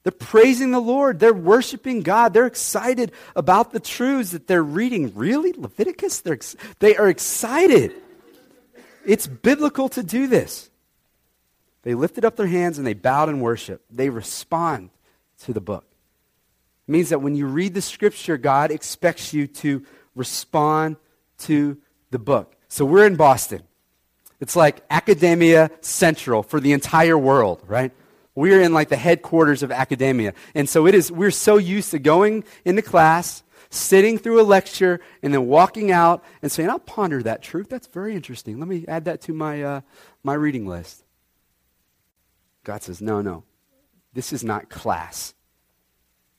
They're praising the Lord. They're worshiping God. They're excited about the truths that they're reading. Really? Leviticus? They're, they are excited. It's biblical to do this. They lifted up their hands and they bowed in worship. They respond to the book. It means that when you read the scripture, God expects you to respond to the book. So we're in Boston. It's like academia central for the entire world, right? We're in like the headquarters of academia. And so it is, we're so used to going into class, sitting through a lecture, and then walking out and saying, I'll ponder that truth. That's very interesting. Let me add that to my, uh, my reading list. God says, No, no. This is not class.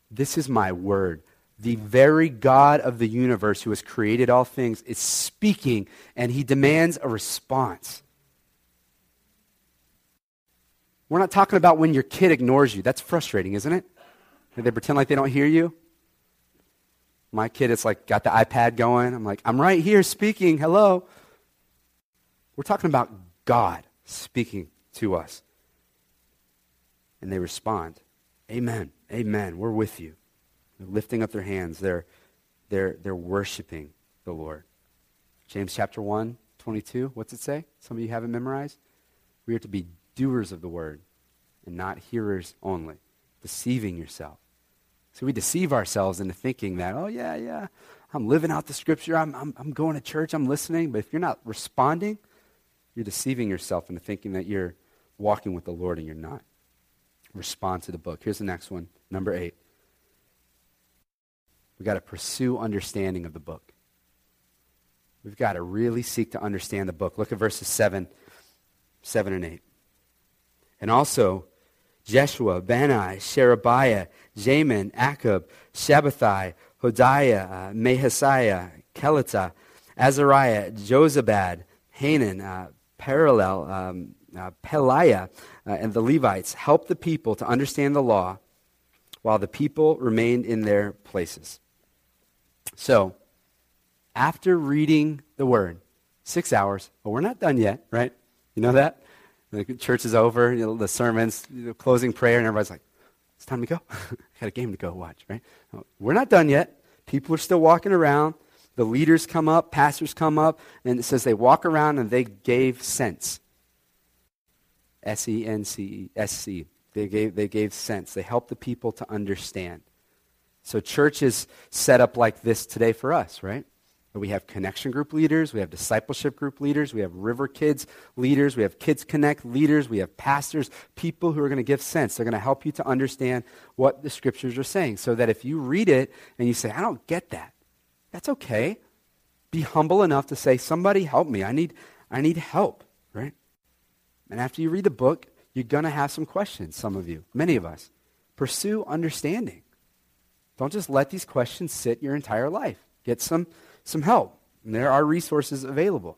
This is my word. The very God of the universe who has created all things is speaking, and he demands a response. We're not talking about when your kid ignores you. That's frustrating, isn't it? They pretend like they don't hear you. My kid is like got the iPad going. I'm like, I'm right here speaking. Hello. We're talking about God speaking to us. And they respond, Amen. Amen. We're with you. They're lifting up their hands. They're, they're, they're worshiping the Lord. James chapter 1, 22. What's it say? Some of you haven't memorized. We are to be doers of the word and not hearers only, deceiving yourself. So we deceive ourselves into thinking that, oh, yeah, yeah, I'm living out the scripture, I'm, I'm, I'm going to church, I'm listening. But if you're not responding, you're deceiving yourself into thinking that you're walking with the Lord and you're not. Respond to the book. Here's the next one, number eight. We've got to pursue understanding of the book. We've got to really seek to understand the book. Look at verses 7, 7 and 8. And also, Jeshua, Bani, Sherebiah, Jamin, Akkub, Shabbethai, Hodiah, uh, Maaseiah, Kelita, Azariah, Jozabad, Hanan, uh, Parallel, um, uh, Peliah, uh, and the Levites helped the people to understand the law while the people remained in their places. So, after reading the word, six hours, but we're not done yet, right? You know that? The church is over, you know, the sermons, the closing prayer, and everybody's like, it's time to go. I got a game to go watch, right? We're not done yet. People are still walking around. The leaders come up, pastors come up, and it says they walk around and they gave sense. S E N C E S C. They gave, they gave sense. They helped the people to understand. So church is set up like this today for us, right? We have connection group leaders, we have discipleship group leaders, we have River Kids leaders, we have Kids Connect leaders, we have pastors, people who are going to give sense. They're going to help you to understand what the scriptures are saying so that if you read it and you say, I don't get that, that's okay. Be humble enough to say, somebody help me. I need, I need help, right? And after you read the book, you're going to have some questions, some of you, many of us. Pursue understanding. Don't just let these questions sit your entire life. Get some some help. And there are resources available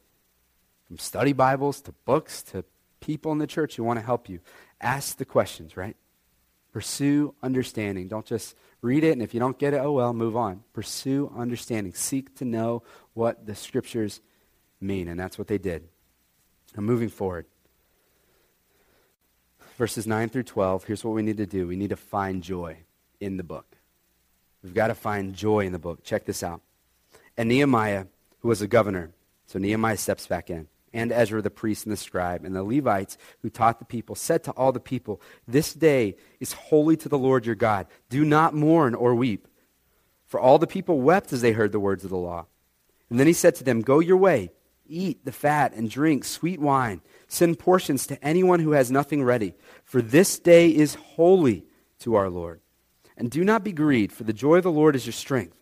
from study Bibles to books to people in the church who want to help you. Ask the questions, right? Pursue understanding. Don't just read it, and if you don't get it, oh well, move on. Pursue understanding. Seek to know what the scriptures mean, and that's what they did. Now, moving forward, verses 9 through 12, here's what we need to do we need to find joy in the book. We've got to find joy in the book. Check this out and Nehemiah, who was a governor. So Nehemiah steps back in. And Ezra the priest and the scribe and the Levites who taught the people said to all the people, This day is holy to the Lord your God. Do not mourn or weep. For all the people wept as they heard the words of the law. And then he said to them, Go your way, eat the fat and drink sweet wine. Send portions to anyone who has nothing ready. For this day is holy to our Lord. And do not be grieved, for the joy of the Lord is your strength.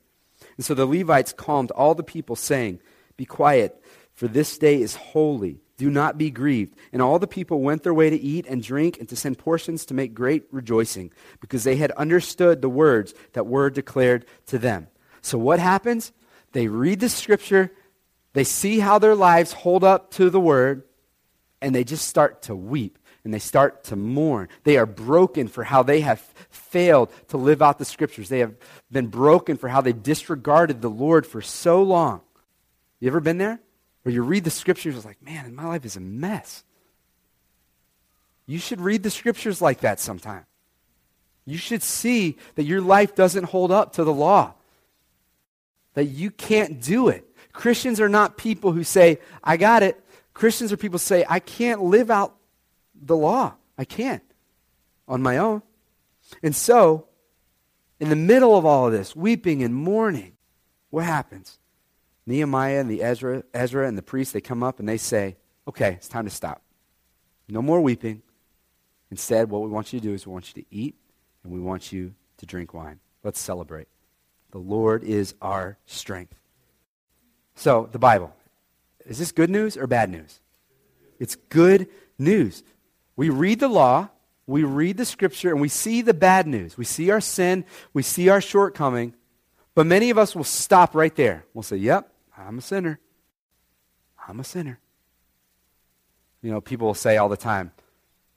And so the Levites calmed all the people, saying, Be quiet, for this day is holy. Do not be grieved. And all the people went their way to eat and drink and to send portions to make great rejoicing, because they had understood the words that were declared to them. So what happens? They read the scripture, they see how their lives hold up to the word, and they just start to weep and they start to mourn. They are broken for how they have failed to live out the scriptures. They have been broken for how they disregarded the Lord for so long. You ever been there? Where you read the scriptures, it's like, man, my life is a mess. You should read the scriptures like that sometime. You should see that your life doesn't hold up to the law, that you can't do it. Christians are not people who say, I got it. Christians are people who say, I can't live out the law. I can't on my own. And so, in the middle of all of this, weeping and mourning, what happens? Nehemiah and the Ezra, Ezra and the priests, they come up and they say, okay, it's time to stop. No more weeping. Instead, what we want you to do is we want you to eat and we want you to drink wine. Let's celebrate. The Lord is our strength. So, the Bible. Is this good news or bad news? It's good news. We read the law, we read the scripture, and we see the bad news. We see our sin, we see our shortcoming, but many of us will stop right there. We'll say, Yep, I'm a sinner. I'm a sinner. You know, people will say all the time,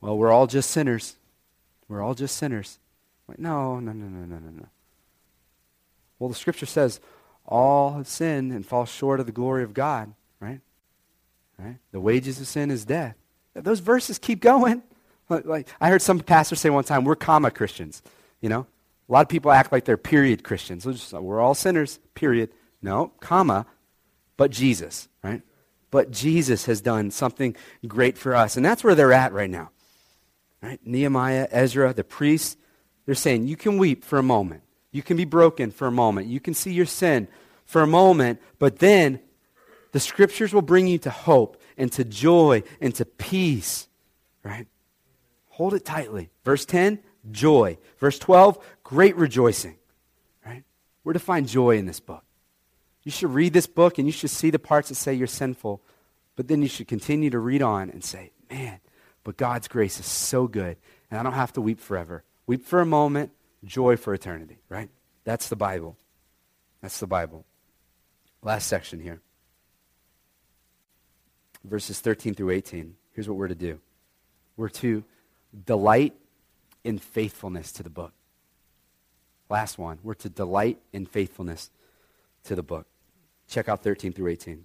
Well, we're all just sinners. We're all just sinners. Like, no, no, no, no, no, no, no. Well, the scripture says, all have sinned and fall short of the glory of God, right? Right? The wages of sin is death. Those verses keep going. Like I heard some pastor say one time, we're comma Christians. You know, a lot of people act like they're period Christians. We're, just, we're all sinners. Period. No, comma, but Jesus, right? But Jesus has done something great for us, and that's where they're at right now. Right? Nehemiah, Ezra, the priests, they're saying you can weep for a moment, you can be broken for a moment, you can see your sin for a moment, but then the scriptures will bring you to hope and to joy and to peace, right? Hold it tightly. Verse 10, joy. Verse 12, great rejoicing, right? We're to find joy in this book. You should read this book and you should see the parts that say you're sinful, but then you should continue to read on and say, man, but God's grace is so good, and I don't have to weep forever. Weep for a moment, joy for eternity, right? That's the Bible. That's the Bible. Last section here verses 13 through 18. Here's what we're to do we're to delight in faithfulness to the book. Last one, we're to delight in faithfulness to the book. Check out 13 through 18.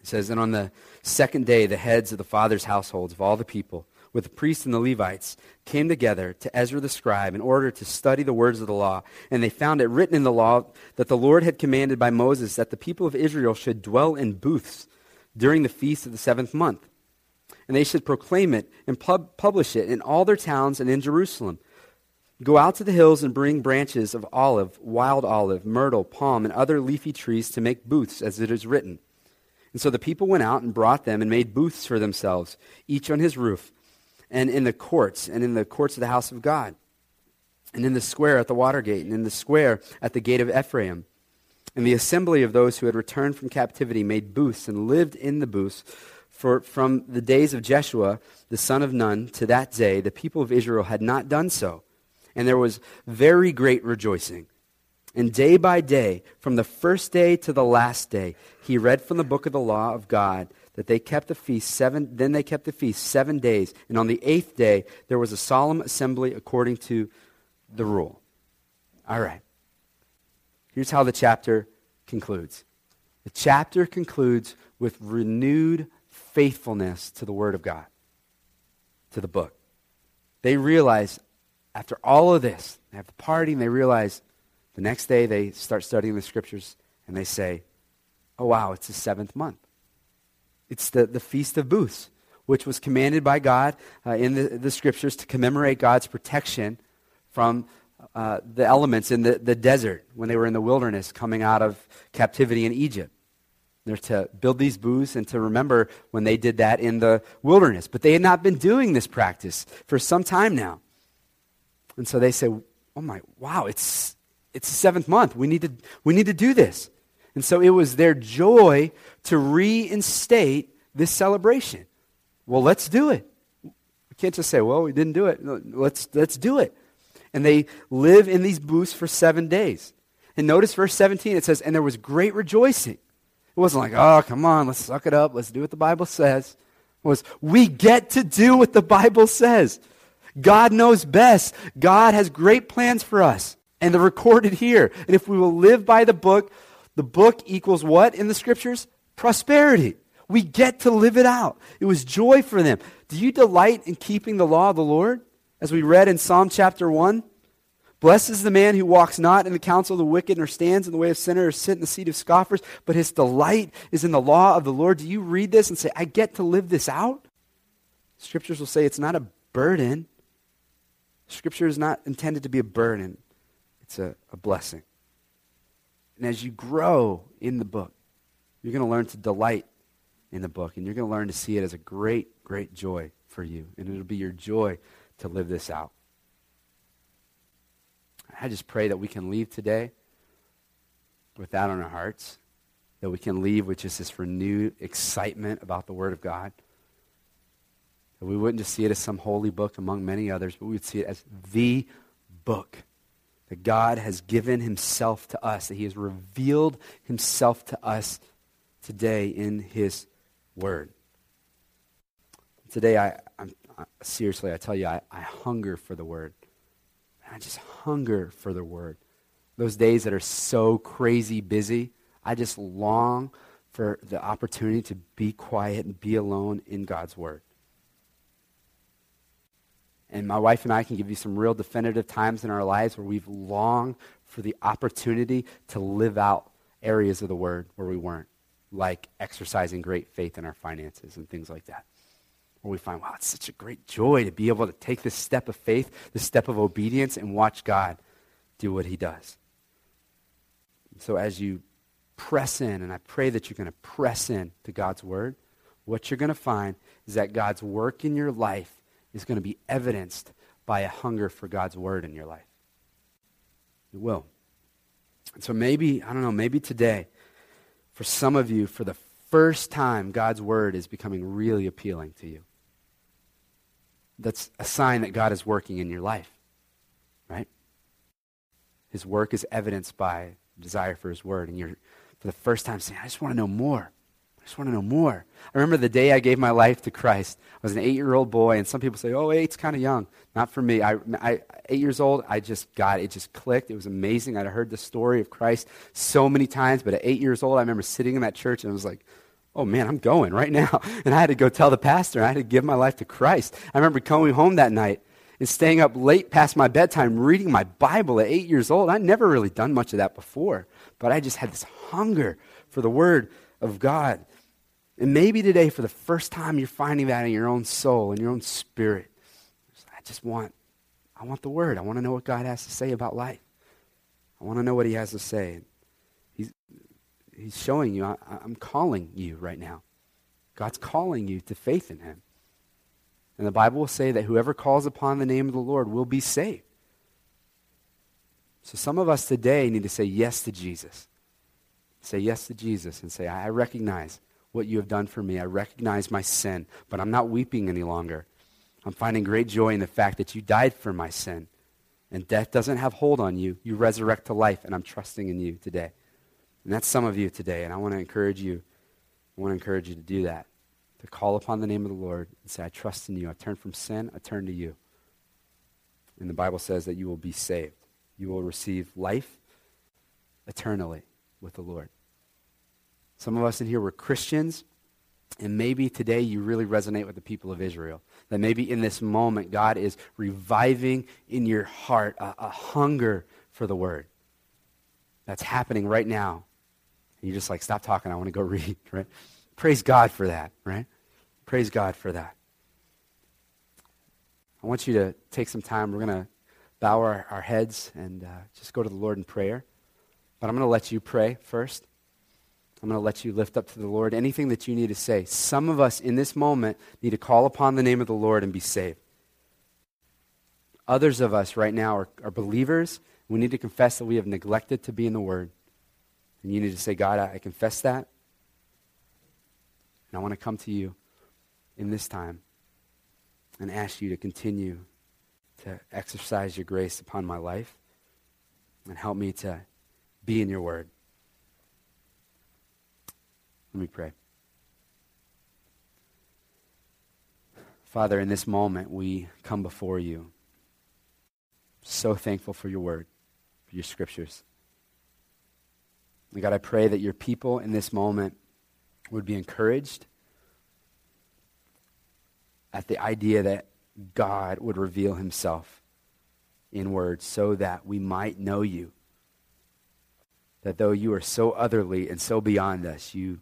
It says, And on the second day, the heads of the fathers' households of all the people, with the priests and the Levites, came together to Ezra the scribe in order to study the words of the law. And they found it written in the law that the Lord had commanded by Moses that the people of Israel should dwell in booths during the feast of the seventh month. And they should proclaim it and pub- publish it in all their towns and in Jerusalem. Go out to the hills and bring branches of olive, wild olive, myrtle, palm, and other leafy trees to make booths, as it is written. And so the people went out and brought them and made booths for themselves, each on his roof, and in the courts, and in the courts of the house of God, and in the square at the water gate, and in the square at the gate of Ephraim. And the assembly of those who had returned from captivity made booths and lived in the booths. For from the days of Jeshua, the son of Nun, to that day, the people of Israel had not done so. And there was very great rejoicing. And day by day, from the first day to the last day, he read from the book of the law of God that they kept the feast seven, then they kept the feast seven days. And on the eighth day, there was a solemn assembly according to the rule. All right. Here's how the chapter concludes. The chapter concludes with renewed faithfulness to the Word of God, to the book. They realize after all of this, they have the party and they realize the next day they start studying the scriptures and they say, oh, wow, it's the seventh month. It's the, the Feast of Booths, which was commanded by God uh, in the, the scriptures to commemorate God's protection from uh, the elements in the, the desert when they were in the wilderness coming out of captivity in Egypt. They're to build these booths and to remember when they did that in the wilderness. But they had not been doing this practice for some time now. And so they say, oh my, wow, it's, it's the seventh month. We need, to, we need to do this. And so it was their joy to reinstate this celebration. Well, let's do it. We can't just say, well, we didn't do it. Let's, let's do it. And they live in these booths for seven days. And notice verse 17, it says, and there was great rejoicing. It wasn't like, oh, come on, let's suck it up. Let's do what the Bible says. It was, we get to do what the Bible says. God knows best. God has great plans for us and they're recorded here. And if we will live by the book, the book equals what in the scriptures? Prosperity. We get to live it out. It was joy for them. Do you delight in keeping the law of the Lord? As we read in Psalm chapter 1. Blessed is the man who walks not in the counsel of the wicked, nor stands in the way of sinners, or sit in the seat of scoffers, but his delight is in the law of the Lord. Do you read this and say, I get to live this out? Scriptures will say it's not a burden. Scripture is not intended to be a burden. It's a, a blessing. And as you grow in the book, you're going to learn to delight in the book, and you're going to learn to see it as a great, great joy for you. And it'll be your joy to live this out. I just pray that we can leave today with that on our hearts, that we can leave with just this renewed excitement about the Word of God. That we wouldn't just see it as some holy book among many others, but we would see it as the book that God has given himself to us, that he has revealed himself to us today in his word. Today, I, I'm, seriously, I tell you, I, I hunger for the word. I just hunger for the word. Those days that are so crazy busy, I just long for the opportunity to be quiet and be alone in God's word. And my wife and I can give you some real definitive times in our lives where we've longed for the opportunity to live out areas of the word where we weren't, like exercising great faith in our finances and things like that. Where we find, wow, it's such a great joy to be able to take this step of faith, this step of obedience, and watch God do what he does. So as you press in, and I pray that you're going to press in to God's word, what you're going to find is that God's work in your life is going to be evidenced by a hunger for God's word in your life. It will. And so maybe, I don't know, maybe today, for some of you, for the first time, God's word is becoming really appealing to you. That's a sign that God is working in your life, right? His work is evidenced by desire for his word. And you're, for the first time, saying, I just want to know more. I just want to know more. I remember the day I gave my life to Christ. I was an eight year old boy, and some people say, oh, eight's kind of young. Not for me. I, I, eight years old, I just got it. It just clicked. It was amazing. I'd heard the story of Christ so many times, but at eight years old, I remember sitting in that church and I was like, oh man, I'm going right now. And I had to go tell the pastor, I had to give my life to Christ. I remember going home that night and staying up late past my bedtime reading my Bible at eight years old. I'd never really done much of that before, but I just had this hunger for the Word of God. And maybe today, for the first time, you're finding that in your own soul, in your own spirit. I just want, I want the Word. I want to know what God has to say about life. I want to know what He has to say. He's, showing you, I, I'm calling you right now. God's calling you to faith in Him. And the Bible will say that whoever calls upon the name of the Lord will be saved. So some of us today need to say yes to Jesus. Say yes to Jesus and say, I recognize what you have done for me. I recognize my sin, but I'm not weeping any longer. I'm finding great joy in the fact that you died for my sin. And death doesn't have hold on you. You resurrect to life, and I'm trusting in you today. And that's some of you today, and I want to encourage you. I want to encourage you to do that to call upon the name of the Lord and say, I trust in you. I turn from sin, I turn to you. And the Bible says that you will be saved. You will receive life eternally with the Lord. Some of us in here were Christians, and maybe today you really resonate with the people of Israel. That maybe in this moment, God is reviving in your heart a, a hunger for the Word. That's happening right now. And you're just like, stop talking, I want to go read, right? Praise God for that, right? Praise God for that. I want you to take some time. We're going to bow our, our heads and uh, just go to the Lord in prayer. But I'm going to let you pray first. I'm going to let you lift up to the Lord anything that you need to say. Some of us in this moment need to call upon the name of the Lord and be saved. Others of us right now are, are believers. We need to confess that we have neglected to be in the Word. And you need to say, God, I, I confess that. And I want to come to you in this time and ask you to continue to exercise your grace upon my life and help me to be in your word. Let me pray. Father, in this moment, we come before you. So thankful for your word, for your scriptures. And God, I pray that your people in this moment would be encouraged at the idea that God would reveal himself in words so that we might know you. That though you are so otherly and so beyond us, you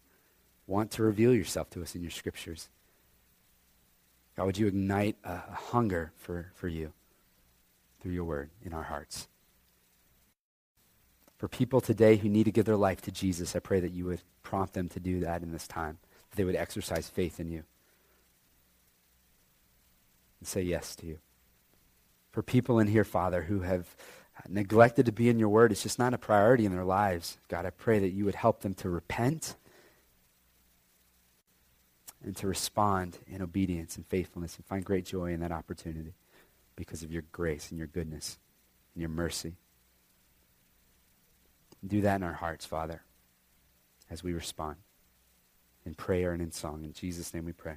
want to reveal yourself to us in your scriptures. God, would you ignite a, a hunger for, for you through your word in our hearts? For people today who need to give their life to Jesus, I pray that you would prompt them to do that in this time, that they would exercise faith in you and say yes to you. For people in here, Father, who have neglected to be in your word, it's just not a priority in their lives. God, I pray that you would help them to repent and to respond in obedience and faithfulness and find great joy in that opportunity because of your grace and your goodness and your mercy. Do that in our hearts, Father, as we respond in prayer and in song. In Jesus' name we pray.